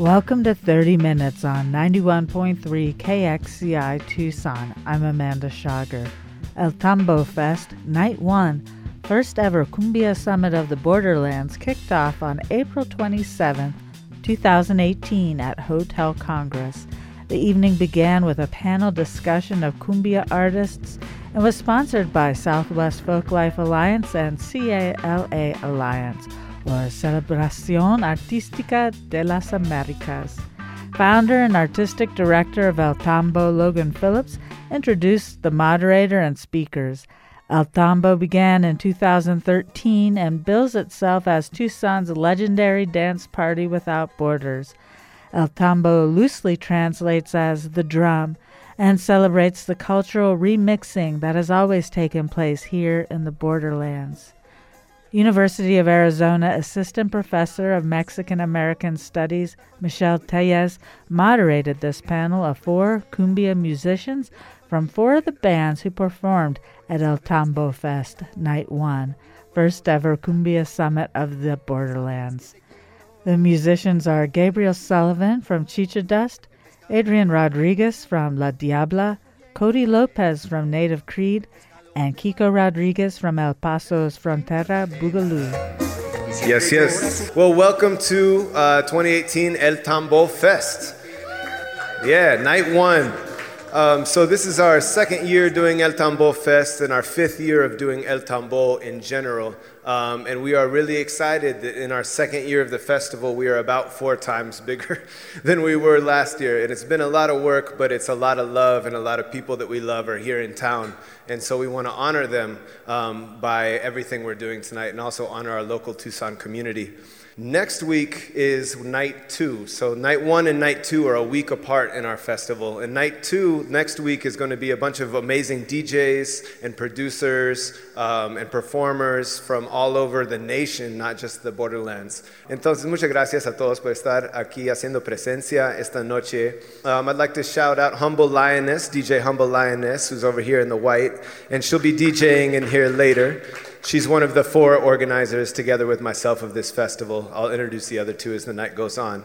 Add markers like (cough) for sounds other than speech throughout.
Welcome to 30 Minutes on 91.3 KXCI Tucson. I'm Amanda Schager. El Tambo Fest, Night 1, first ever Cumbia Summit of the Borderlands, kicked off on April 27, 2018 at Hotel Congress. The evening began with a panel discussion of cumbia artists and was sponsored by Southwest Folklife Alliance and CALA Alliance, or Celebración Artística de las Americas. Founder and artistic director of El Tambo, Logan Phillips, introduced the moderator and speakers. El Tambo began in 2013 and bills itself as Tucson's legendary dance party without borders. El Tambo loosely translates as the drum and celebrates the cultural remixing that has always taken place here in the borderlands. University of Arizona Assistant Professor of Mexican American Studies Michelle Tellez moderated this panel of four cumbia musicians from four of the bands who performed at El Tambo Fest Night One, first ever cumbia summit of the borderlands. The musicians are Gabriel Sullivan from Chicha Dust, Adrian Rodriguez from La Diabla, Cody Lopez from Native Creed, and Kiko Rodriguez from El Paso's Frontera Boogaloo. Yes, yes. Well, welcome to uh, 2018 El Tambo Fest. Yeah, night one. Um, so this is our second year doing El Tambo Fest and our fifth year of doing El Tambo in general. Um, and we are really excited that in our second year of the festival, we are about four times (laughs) bigger than we were last year. And it's been a lot of work, but it's a lot of love, and a lot of people that we love are here in town. And so we want to honor them um, by everything we're doing tonight and also honor our local Tucson community. Next week is night two. So, night one and night two are a week apart in our festival. And night two, next week, is going to be a bunch of amazing DJs and producers um, and performers from all over the nation, not just the borderlands. Entonces, muchas gracias a todos por estar aquí haciendo presencia esta noche. Um, I'd like to shout out Humble Lioness, DJ Humble Lioness, who's over here in the white, and she'll be DJing in here later. She's one of the four organizers, together with myself, of this festival. I'll introduce the other two as the night goes on.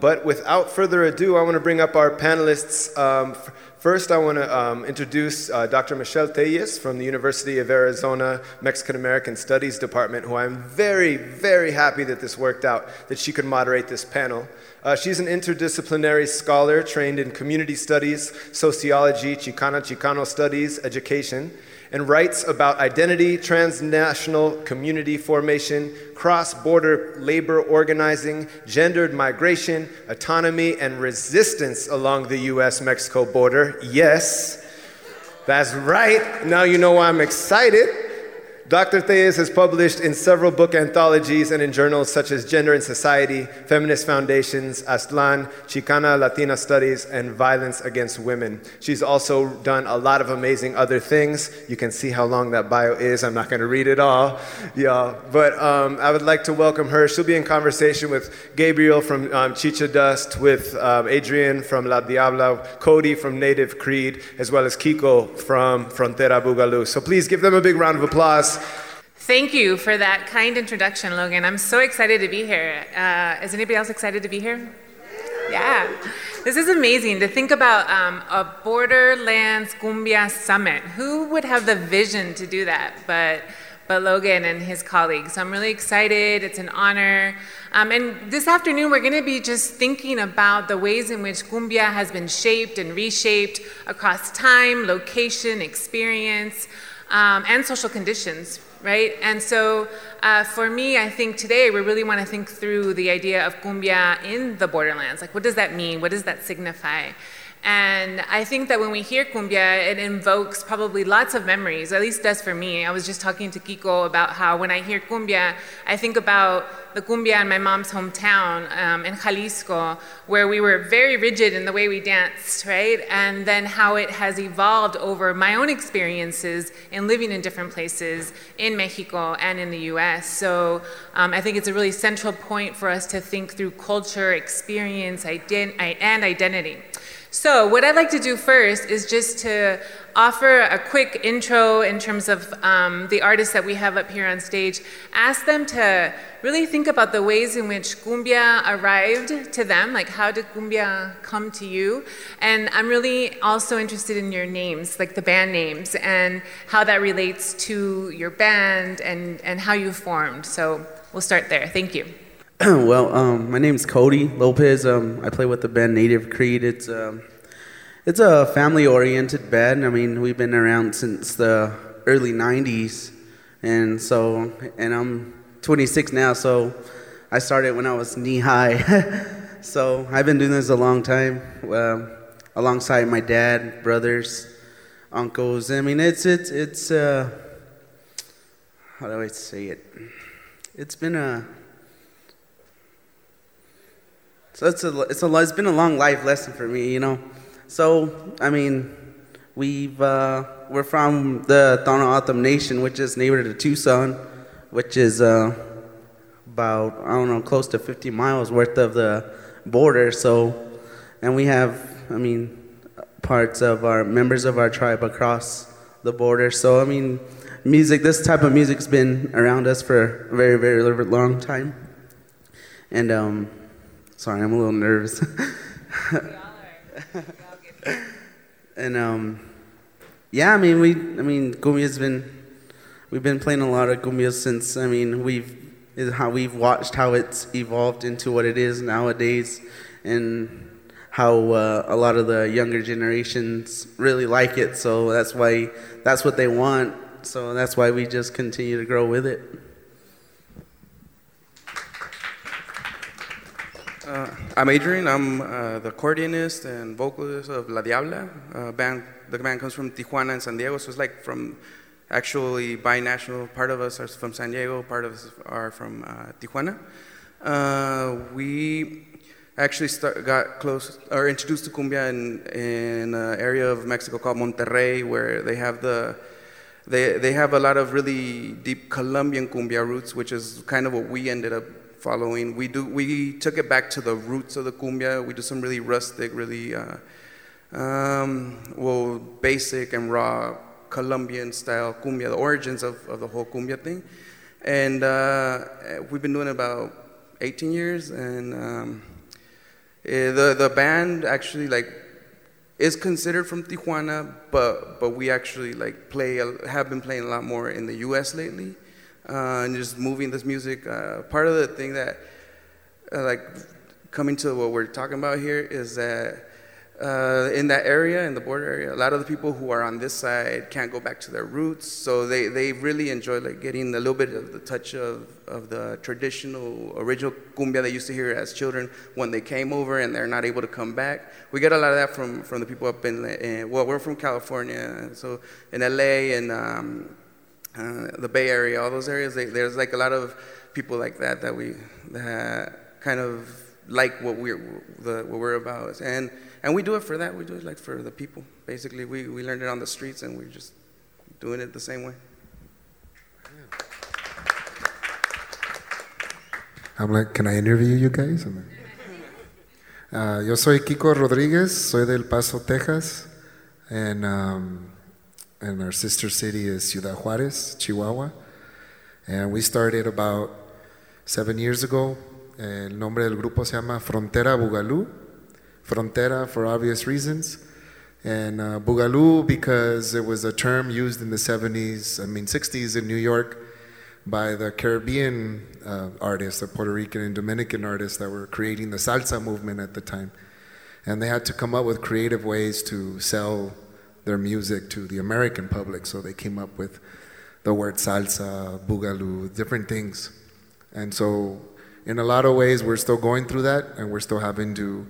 But without further ado, I want to bring up our panelists. Um, first, I want to um, introduce uh, Dr. Michelle Tellez from the University of Arizona Mexican American Studies Department, who I'm very, very happy that this worked out, that she could moderate this panel. Uh, she's an interdisciplinary scholar trained in community studies, sociology, Chicana Chicano studies, education and writes about identity, transnational community formation, cross border labor organizing, gendered migration, autonomy, and resistance along the US Mexico border. Yes, that's right. Now you know why I'm excited. Dr. Tellez has published in several book anthologies and in journals such as Gender and Society, Feminist Formations, Aztlán, Chicana Latina Studies, and Violence Against Women. She's also done a lot of amazing other things. You can see how long that bio is. I'm not going to read it all, y'all. But um, I would like to welcome her. She'll be in conversation with Gabriel from um, Chicha Dust, with um, Adrian from La Diabla, Cody from Native Creed, as well as Kiko from Frontera Boogaloo. So please give them a big round of applause. Thank you for that kind introduction, Logan. I'm so excited to be here. Uh, is anybody else excited to be here? Yeah. This is amazing to think about um, a Borderlands Cumbia Summit. Who would have the vision to do that but, but Logan and his colleagues? So I'm really excited. It's an honor. Um, and this afternoon, we're going to be just thinking about the ways in which Cumbia has been shaped and reshaped across time, location, experience, um, and social conditions right? And so uh, for me, I think today we really want to think through the idea of cumbia in the borderlands. Like, what does that mean? What does that signify? And I think that when we hear cumbia, it invokes probably lots of memories, at least does for me. I was just talking to Kiko about how when I hear cumbia, I think about the cumbia in my mom's hometown um, in Jalisco, where we were very rigid in the way we danced, right? And then how it has evolved over my own experiences in living in different places in Mexico and in the US. So um, I think it's a really central point for us to think through culture, experience, ident- and identity. So, what I'd like to do first is just to offer a quick intro in terms of um, the artists that we have up here on stage, ask them to really think about the ways in which cumbia arrived to them, like how did cumbia come to you? And I'm really also interested in your names, like the band names, and how that relates to your band and, and how you formed. So we'll start there. Thank you. (clears throat) well, um, my name is Cody Lopez. Um, I play with the band Native Creed. It's um, it's a family-oriented band. I mean, we've been around since the early '90s, and so and I'm 26 now. So I started when I was knee high. (laughs) so I've been doing this a long time, uh, alongside my dad, brothers, uncles. I mean, it's it's it's uh, how do I say it? It's been a so it's a, it's a, it's been a long life lesson for me, you know. So, I mean, we've, uh, we're from the O'odham Nation, which is neighbor to Tucson, which is uh, about, I don't know, close to 50 miles worth of the border. So, and we have, I mean, parts of our members of our tribe across the border. So, I mean, music, this type of music's been around us for a very, very long time. And, um, Sorry, I'm a little nervous. (laughs) and um, yeah, I mean, we, I mean, cumbia's been, we've been playing a lot of cumbia since. I mean, we've is how we've watched how it's evolved into what it is nowadays, and how uh, a lot of the younger generations really like it. So that's why that's what they want. So that's why we just continue to grow with it. Uh, I'm Adrian. I'm uh, the accordionist and vocalist of La Diabla uh, band. The band comes from Tijuana and San Diego, so it's like from actually binational. Part of us are from San Diego, part of us are from uh, Tijuana. Uh, we actually start, got close or introduced to cumbia in, in an area of Mexico called Monterrey, where they have the they, they have a lot of really deep Colombian cumbia roots, which is kind of what we ended up following. We do we took it back to the roots of the cumbia. We do some really rustic, really uh, um, well basic and raw Colombian style cumbia, the origins of, of the whole cumbia thing. And uh, we've been doing it about 18 years, and um, eh, the the band actually like is considered from Tijuana, but but we actually like play have been playing a lot more in the U.S. lately uh, and just moving this music. Uh, part of the thing that, uh, like, coming to what we're talking about here is that uh, in that area, in the border area, a lot of the people who are on this side can't go back to their roots, so they, they really enjoy like getting a little bit of the touch of, of the traditional original cumbia they used to hear as children when they came over and they're not able to come back. We get a lot of that from, from the people up in, in well, we're from California, so in LA and um, uh, the Bay Area, all those areas. They, there's like a lot of people like that that we that kind of like what we're the, what we're about, and and we do it for that. We do it like for the people. Basically, we we learned it on the streets, and we're just doing it the same way. I'm like, can I interview you guys? Uh, yo soy Kiko Rodriguez, soy del Paso, Texas, and um, and our sister city is Ciudad Juarez, Chihuahua. And we started about seven years ago. El nombre del grupo se llama Frontera Bugalú. Frontera for obvious reasons. And uh, Bugalú because it was a term used in the 70s, I mean 60s in New York by the Caribbean uh, artists, the Puerto Rican and Dominican artists that were creating the salsa movement at the time. And they had to come up with creative ways to sell their music to the American public. So they came up with the word salsa, boogaloo, different things. And so, in a lot of ways, we're still going through that, and we're still having to,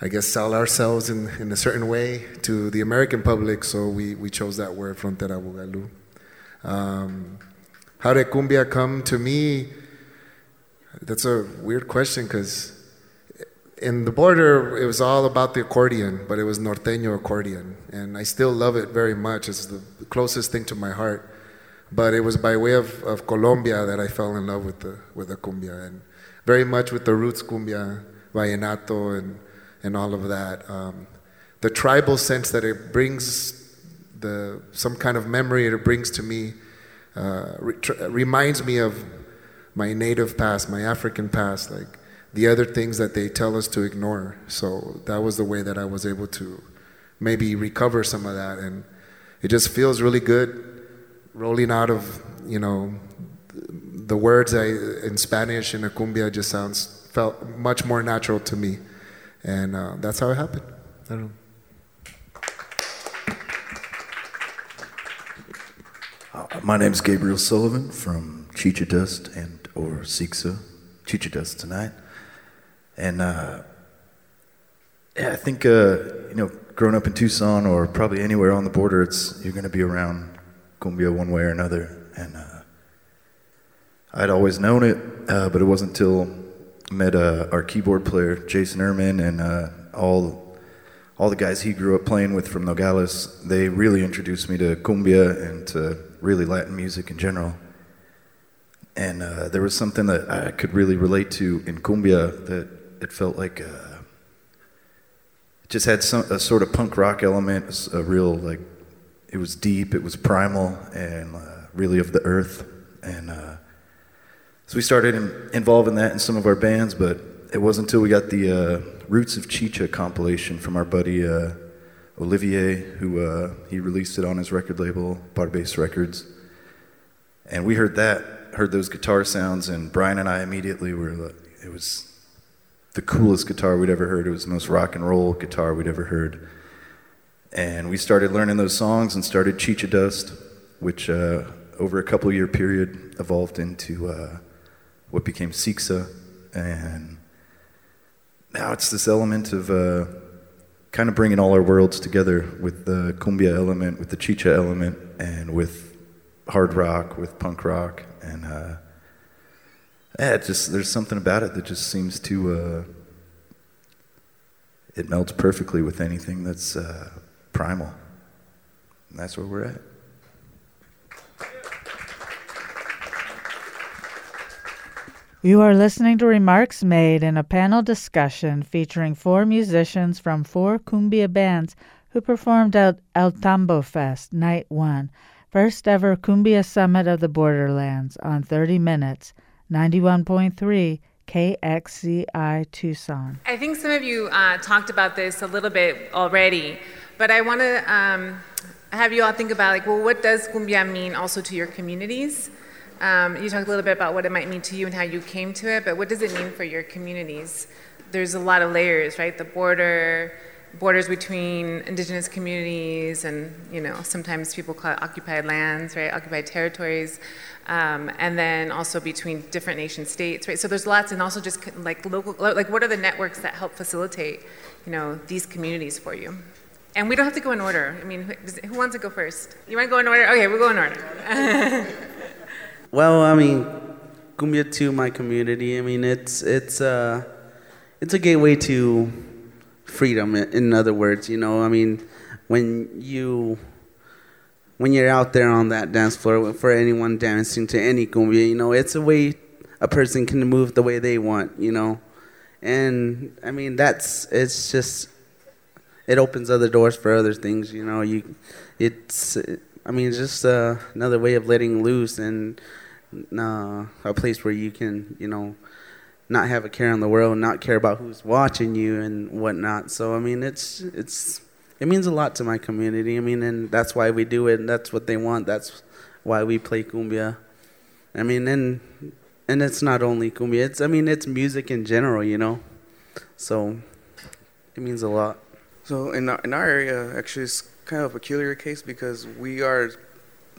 I guess, sell ourselves in, in a certain way to the American public. So we, we chose that word, frontera boogaloo. Um, how did cumbia come to me? That's a weird question because in the border, it was all about the accordion, but it was norteño accordion, and I still love it very much. It's the closest thing to my heart. But it was by way of, of Colombia that I fell in love with the with the cumbia, and very much with the roots cumbia, vallenato, and and all of that. Um, the tribal sense that it brings, the some kind of memory it brings to me, uh, re- tr- reminds me of my native past, my African past, like the other things that they tell us to ignore. So that was the way that I was able to maybe recover some of that, and it just feels really good rolling out of you know the words I, in Spanish in a cumbia just sounds felt much more natural to me, and uh, that's how it happened. I don't know. Uh, my name is Gabriel Sullivan from Chicha Dust and or Xixa. Chicha Dust tonight, and uh, yeah, I think uh, you know, growing up in Tucson or probably anywhere on the border, it's you're going to be around cumbia one way or another, and uh, I'd always known it, uh, but it wasn't until I met uh, our keyboard player Jason Ehrman and uh, all all the guys he grew up playing with from Nogales. They really introduced me to cumbia and to really Latin music in general. And uh, there was something that I could really relate to in cumbia that it felt like uh, it just had some a sort of punk rock element, a real like it was deep, it was primal, and uh, really of the earth. And uh, so we started in, involving that in some of our bands, but it wasn't until we got the uh, Roots of Chicha compilation from our buddy uh, Olivier, who uh, he released it on his record label, Barbès Records. And we heard that, heard those guitar sounds, and Brian and I immediately were it was the coolest guitar we'd ever heard. It was the most rock and roll guitar we'd ever heard. And we started learning those songs and started Chicha Dust, which uh, over a couple year period evolved into uh, what became Xixa. And now it's this element of uh, kind of bringing all our worlds together with the cumbia element, with the chicha element, and with hard rock, with punk rock. And uh, yeah, it just there's something about it that just seems to uh, it melts perfectly with anything that's uh, primal. And that's where we're at. You are listening to remarks made in a panel discussion featuring four musicians from four cumbia bands who performed at El Tambo Fest Night 1, first ever cumbia summit of the borderlands on 30 Minutes, 91.3 KXCI Tucson. I think some of you uh, talked about this a little bit already, but I want to um, have you all think about like, well, what does cumbia mean also to your communities? Um, you talked a little bit about what it might mean to you and how you came to it, but what does it mean for your communities? There's a lot of layers, right? The border, borders between indigenous communities, and you know sometimes people call it occupied lands, right? Occupied territories, um, and then also between different nation states, right? So there's lots, and also just like local, like what are the networks that help facilitate, you know, these communities for you? And we don't have to go in order. I mean, who, who wants to go first? You want to go in order? Okay, we'll go in order. (laughs) Well, I mean, cumbia to my community. I mean, it's it's uh, it's a gateway to freedom. In other words, you know, I mean, when you when you're out there on that dance floor for anyone dancing to any cumbia, you know, it's a way a person can move the way they want, you know, and I mean that's it's just it opens other doors for other things, you know. You, it's I mean, it's just uh, another way of letting loose and uh, a place where you can, you know, not have a care in the world, not care about who's watching you and whatnot. So I mean, it's it's it means a lot to my community. I mean, and that's why we do it. And that's what they want. That's why we play cumbia. I mean, and and it's not only cumbia. It's I mean, it's music in general. You know, so it means a lot. So in our, in our area, actually, it's kind of a peculiar case because we are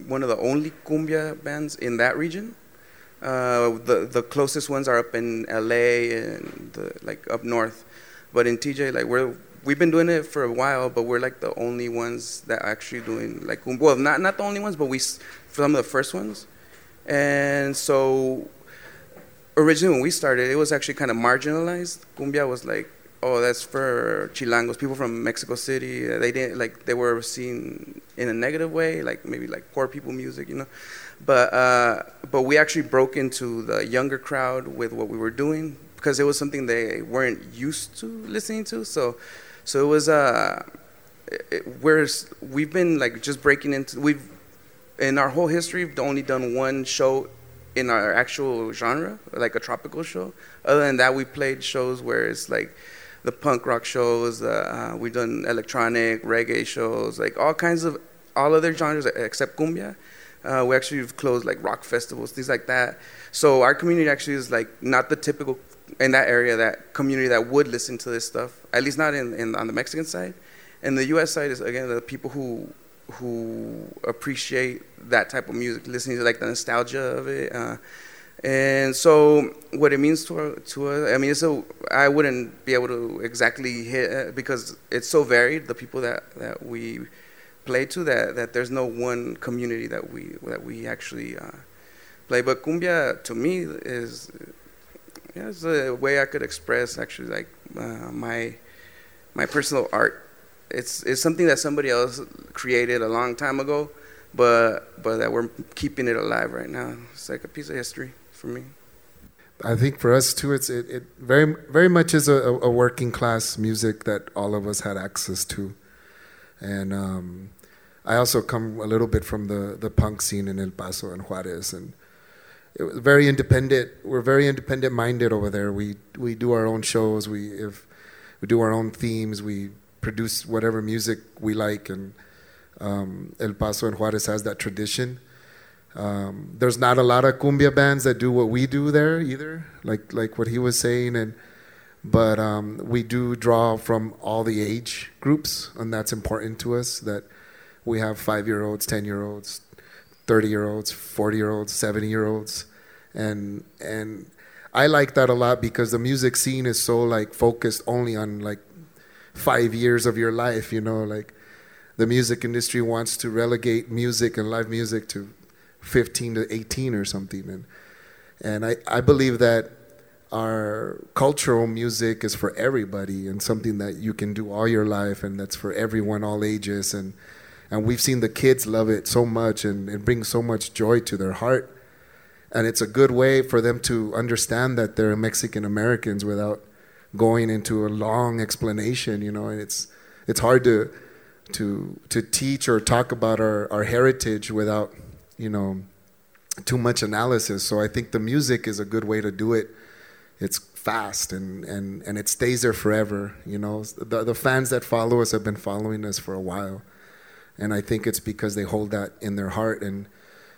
one of the only cumbia bands in that region. Uh, the the closest ones are up in LA and the, like up north, but in TJ, like we're we've been doing it for a while, but we're like the only ones that are actually doing like well, not not the only ones, but we some of the first ones, and so originally when we started, it was actually kind of marginalized. Cumbia was like oh, that's for Chilangos, people from Mexico City. They didn't like they were seen in a negative way, like maybe like poor people music, you know. But uh, but we actually broke into the younger crowd with what we were doing because it was something they weren't used to listening to. So so it was uh it, whereas we've been like just breaking into we've in our whole history we've only done one show in our actual genre like a tropical show. Other than that we played shows where it's like the punk rock shows uh, we've done electronic reggae shows like all kinds of all other genres except cumbia. Uh, we actually have closed like rock festivals things like that. So our community actually is like not the typical in that area that community that would listen to this stuff at least not in, in on the mexican side and the U.S. side is again the people who who appreciate that type of music, listening to like the nostalgia of it. Uh, and so, what it means to to us, I mean, so I wouldn't be able to exactly hit uh, because it's so varied. The people that that we play to that that there's no one community that we that we actually uh, play. But cumbia to me is yeah, it's a way I could express actually like uh, my my personal art it's it's something that somebody else created a long time ago, but but that we're keeping it alive right now. It's like a piece of history for me. I think for us too, it's it, it very very much is a, a, working class music that all of us had access to, and um, I also come a little bit from the the punk scene in El Paso and Juarez, and very independent. We're very independent minded over there. We we do our own shows. We if we do our own themes. We produce whatever music we like, and um, El Paso and Juarez has that tradition. Um, there's not a lot of cumbia bands that do what we do there either, like like what he was saying, and but um, we do draw from all the age groups, and that's important to us. That we have five year olds, ten year olds, thirty year olds, forty year olds, seventy year olds, and and I like that a lot because the music scene is so like focused only on like five years of your life, you know, like the music industry wants to relegate music and live music to 15 to 18 or something. And, and I, I believe that our cultural music is for everybody and something that you can do all your life and that's for everyone, all ages. And, and we've seen the kids love it so much and it brings so much joy to their heart. And it's a good way for them to understand that they're Mexican Americans without going into a long explanation, you know, and it's it's hard to to to teach or talk about our, our heritage without, you know, too much analysis. So I think the music is a good way to do it. It's fast and, and, and it stays there forever. You know, the, the fans that follow us have been following us for a while. And I think it's because they hold that in their heart. And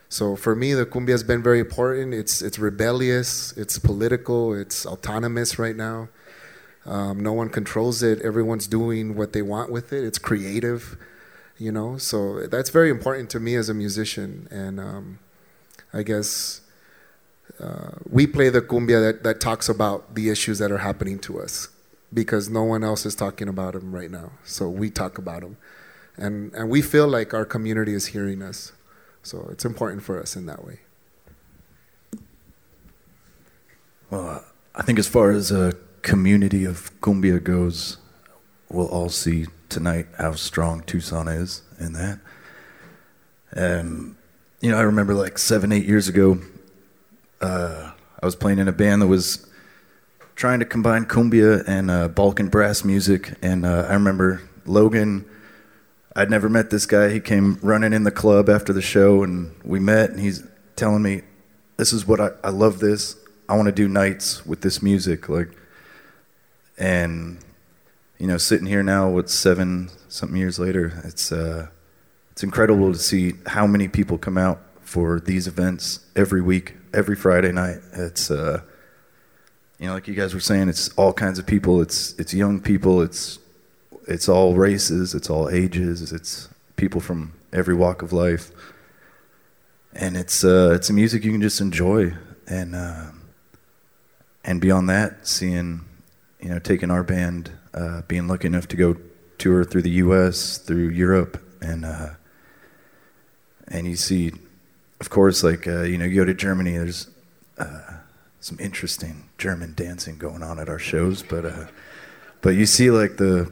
so for me, the cumbia has been very important. It's, it's rebellious, it's political, it's autonomous right now. Um, no one controls it. Everyone's doing what they want with it. It's creative, you know. So that's very important to me as a musician. And um, I guess uh, we play the cumbia that, that talks about the issues that are happening to us because no one else is talking about them right now. So we talk about them. And, and we feel like our community is hearing us. So it's important for us in that way. Well, I think as far as a community of cumbia goes, we'll all see tonight how strong Tucson is in that. And, you know, I remember like seven, eight years ago, uh, I was playing in a band that was trying to combine cumbia and uh, Balkan brass music. And uh, I remember Logan, I'd never met this guy. He came running in the club after the show, and we met, and he's telling me, This is what I, I love this. I want to do nights with this music. Like, and you know, sitting here now, what seven something years later, it's uh, it's incredible to see how many people come out for these events every week, every Friday night. It's uh, you know, like you guys were saying, it's all kinds of people. It's it's young people. It's it's all races. It's all ages. It's people from every walk of life, and it's uh, it's a music you can just enjoy and uh, and beyond that, seeing you know, taking our band, uh, being lucky enough to go tour through the U.S., through Europe, and uh, and you see, of course, like uh, you know, you go to Germany. There's uh, some interesting German dancing going on at our shows, but but you see like the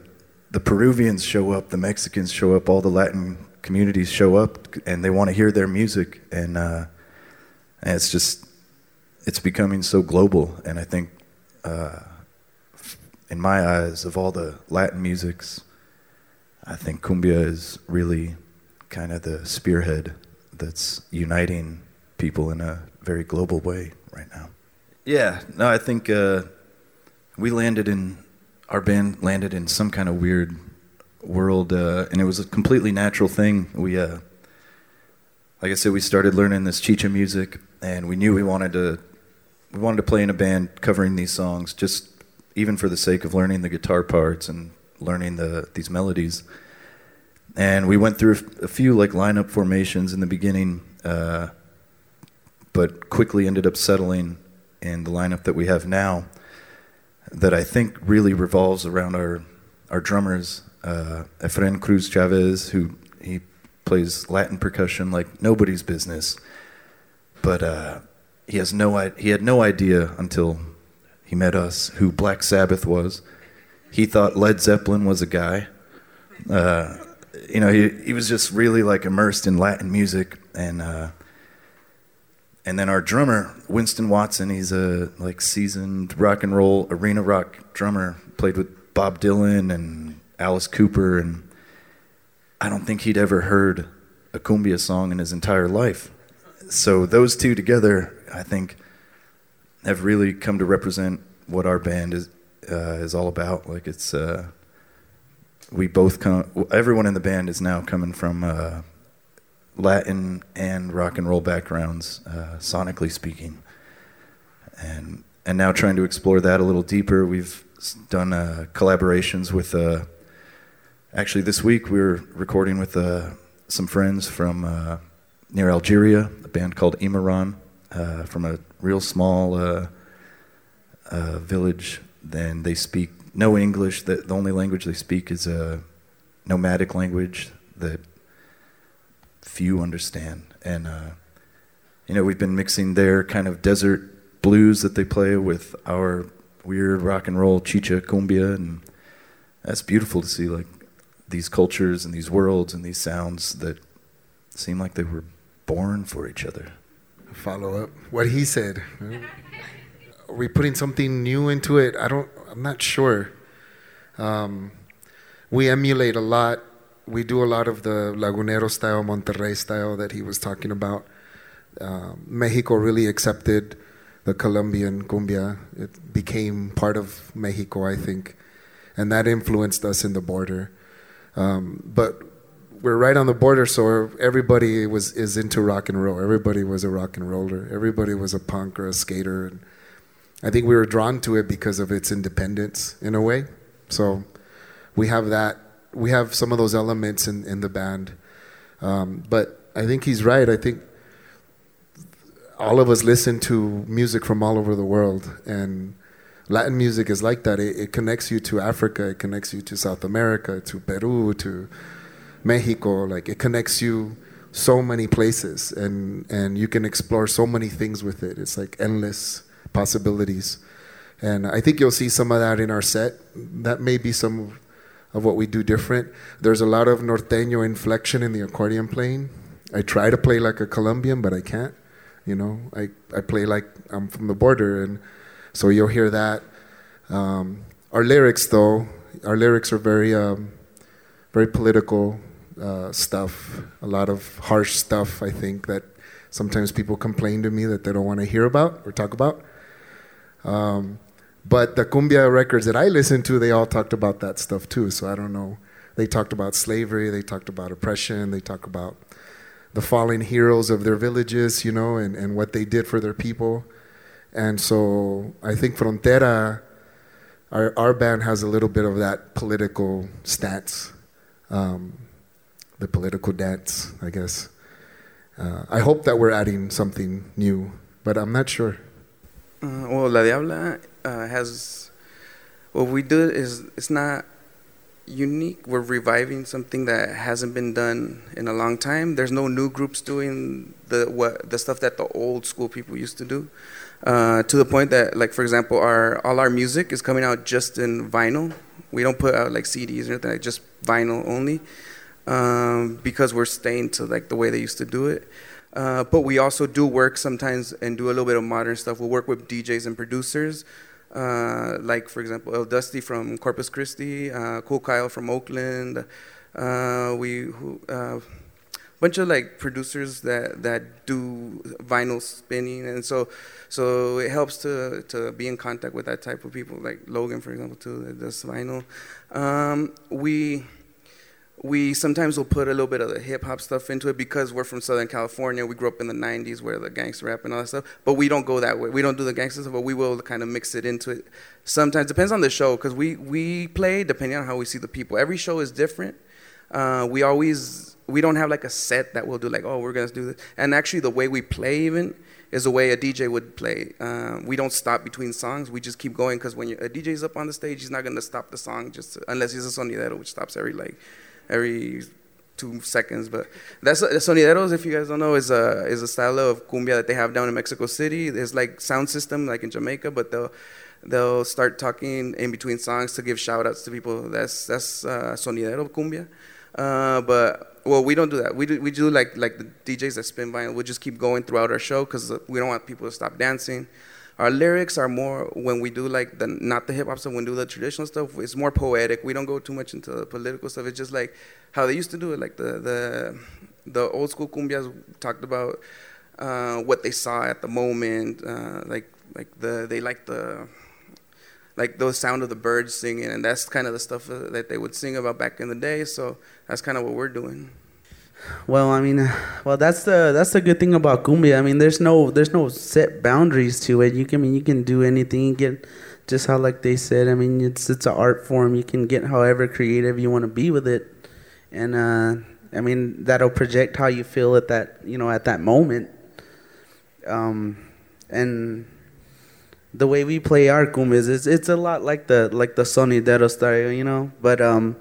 the Peruvians show up, the Mexicans show up, all the Latin communities show up, and they want to hear their music, and, uh, and it's just it's becoming so global, and I think in my eyes, of all the Latin musics, I think cumbia is really kind of the spearhead that's uniting people in a very global way right now. Yeah, no, I think uh, we landed in our band landed in some kind of weird world, uh, and it was a completely natural thing. We, uh, like I said, we started learning this chicha music, and we knew we wanted to we wanted to play in a band covering these songs, just even for the sake of learning the guitar parts and learning the these melodies. And we went through a few like lineup formations in the beginning, uh, but quickly ended up settling in the lineup that we have now. That I think really revolves around our our drummers, uh, Efren Cruz Chavez, who he plays Latin percussion like nobody's business, but uh, he has no he had no idea until he met us who Black Sabbath was. He thought Led Zeppelin was a guy. Uh, you know, he he was just really like immersed in Latin music, and uh, and then our drummer Winston Watson, he's a like seasoned rock and roll arena rock drummer. Played with Bob Dylan and Alice Cooper, and I don't think he'd ever heard a cumbia song in his entire life. So those two together, I think, have really come to represent what our band is uh, is all about. Like it's. Uh, we both come. Everyone in the band is now coming from uh, Latin and rock and roll backgrounds, uh, sonically speaking, and and now trying to explore that a little deeper. We've done uh, collaborations with. Uh, actually, this week we are recording with uh, some friends from uh, near Algeria, a band called Imarhan, from a real small village. Then they speak no English. The, the only language they speak is a nomadic language that few understand. And, uh, you know, we've been mixing their kind of desert blues that they play with our weird rock and roll chicha cumbia. And that's beautiful to see, like, these cultures and these worlds and these sounds that seem like they were born for each other. Follow up what he said. Are we putting something new into it? I don't. I'm not sure. Um, we emulate a lot. We do a lot of the Lagunero style, Monterrey style that he was talking about. Uh, Mexico really accepted the Colombian cumbia. It became part of Mexico, I think, and that influenced us in the border. Um, but we're right on the border, so everybody was is into rock and roll. Everybody was a rock and roller. Everybody was a punk or a skater. And, I think we were drawn to it because of its independence in a way. So we have that. We have some of those elements in, in the band. Um, but I think he's right. I think all of us listen to music from all over the world. And Latin music is like that. It, it connects you to Africa, it connects you to South America, to Peru, to Mexico. Like it connects you so many places and, and you can explore so many things with it. It's like endless possibilities. And I think you'll see some of that in our set. That may be some of what we do different. There's a lot of norteño inflection in the accordion playing. I try to play like a Colombian, but I can't. You know, I, I play like I'm from the border, and so you'll hear that. Um, our lyrics, though, our lyrics are very, um, very political uh, stuff. A lot of harsh stuff. I think that sometimes people complain to me that they don't want to hear about or talk about. Um, but the cumbia records that I listened to, they all talked about that stuff too. So I don't know. They talked about slavery, they talked about oppression, they talked about the fallen heroes of their villages, you know, and, and what they did for their people. And so I think Frontera, our, our band has a little bit of that political stance, um, the political dance, I guess. Uh, I hope that we're adding something new, but I'm not sure. Uh, well, La Diabla uh, has what we do is it's not unique. We're reviving something that hasn't been done in a long time. There's no new groups doing the what the stuff that the old school people used to do. Uh, to the point that, like for example, our all our music is coming out just in vinyl. We don't put out like CDs or anything, like just vinyl only, um, because we're staying to like the way they used to do it. Uh, but we also do work sometimes and do a little bit of modern stuff. We'll work with DJs and producers, uh, like for example El Dusty from Corpus Christi, uh, Cool Kyle from Oakland, Uh, we who. Uh, bunch of like producers that that do vinyl spinning and so so it helps to to be in contact with that type of people like Logan for example too that does vinyl um, we we sometimes will put a little bit of the hip hop stuff into it because we're from Southern California. We grew up in the '90s where the gangster rap and all that stuff. But we don't go that way. We don't do the gangster stuff, but we will kind of mix it into it. Sometimes depends on the show because we we play depending on how we see the people. Every show is different. Uh, we always we don't have like a set that we'll do like oh we're gonna do this. And actually the way we play even is the way a DJ would play. Uh, we don't stop between songs. We just keep going because when a DJ's up on the stage, he's not gonna stop the song just to, unless he's a sonidero, which stops every like every two seconds. But that's the sonideros. If you guys don't know, is a is a style of cumbia that they have down in Mexico City. There's like sound system like in Jamaica, but they'll they'll start talking in between songs to give shout outs to people. That's that's uh, sonidero cumbia. Uh, but well, we don't do that. We do we do like like the DJs that spin by, and we'll just keep going throughout our show because we don't want people to stop dancing. Our lyrics are more when we do like the not the hip hop stuff, when we do the traditional stuff, it's more poetic. We don't go too much into the political stuff. It's just like how they used to do it, like the the the old school cumbias talked about uh, what they saw at the moment, uh, like like the they like the like the sound of the birds singing, and that's kind of the stuff that they would sing about back in the day. So that's kind of what we're doing. Well, I mean, well, that's the that's the good thing about cumbia. I mean, there's no there's no set boundaries to it. You can I mean you can do anything. You get just how like they said. I mean, it's it's an art form. You can get however creative you want to be with it, and uh, I mean that'll project how you feel at that you know at that moment. Um, and the way we play our cumbias, it's it's a lot like the like the sonidero style, you know, but um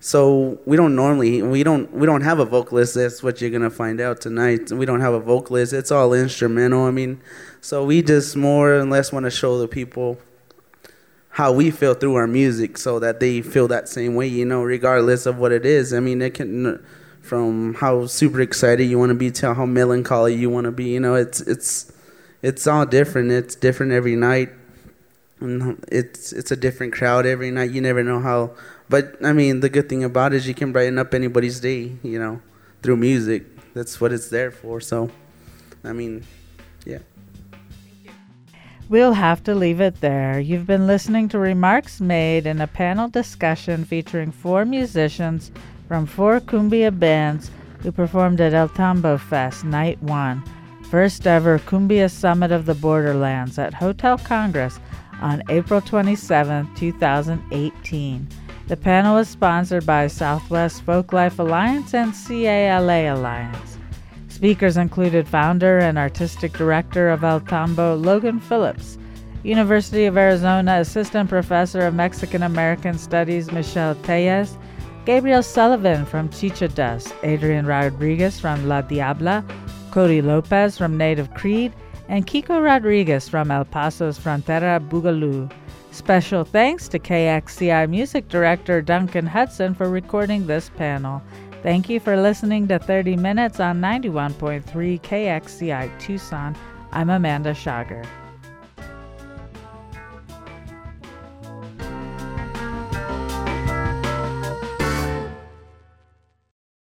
so we don't normally we don't we don't have a vocalist. That's what you're gonna find out tonight. We don't have a vocalist. It's all instrumental. I mean, so we just more or less want to show the people how we feel through our music, so that they feel that same way. You know, regardless of what it is. I mean, it can from how super excited you want to be to how melancholy you want to be. You know, it's it's it's all different. It's different every night. And it's it's a different crowd every night. You never know how but I mean, the good thing about it is you can brighten up anybody's day, you know, through music. That's what it's there for. So, I mean, yeah. We'll have to leave it there. You've been listening to remarks made in a panel discussion featuring four musicians from four cumbia bands who performed at El Tambo Fest Night 1, first ever Cumbia Summit of the Borderlands at Hotel Congress on April 27, 2018. The panel was sponsored by Southwest Folklife Alliance and CALA Alliance. Speakers included founder and artistic director of El Tambo, Logan Phillips, University of Arizona Assistant Professor of Mexican American Studies, Michelle Tellez, Gabriel Sullivan from Chicha Dust, Adrian Rodriguez from La Diabla, Cody Lopez from Native Creed, and Kiko Rodriguez from El Paso's Frontera Boogaloo. Special thanks to KXCI Music Director Duncan Hudson for recording this panel. Thank you for listening to 30 Minutes on 91.3 KXCI Tucson. I'm Amanda Schager.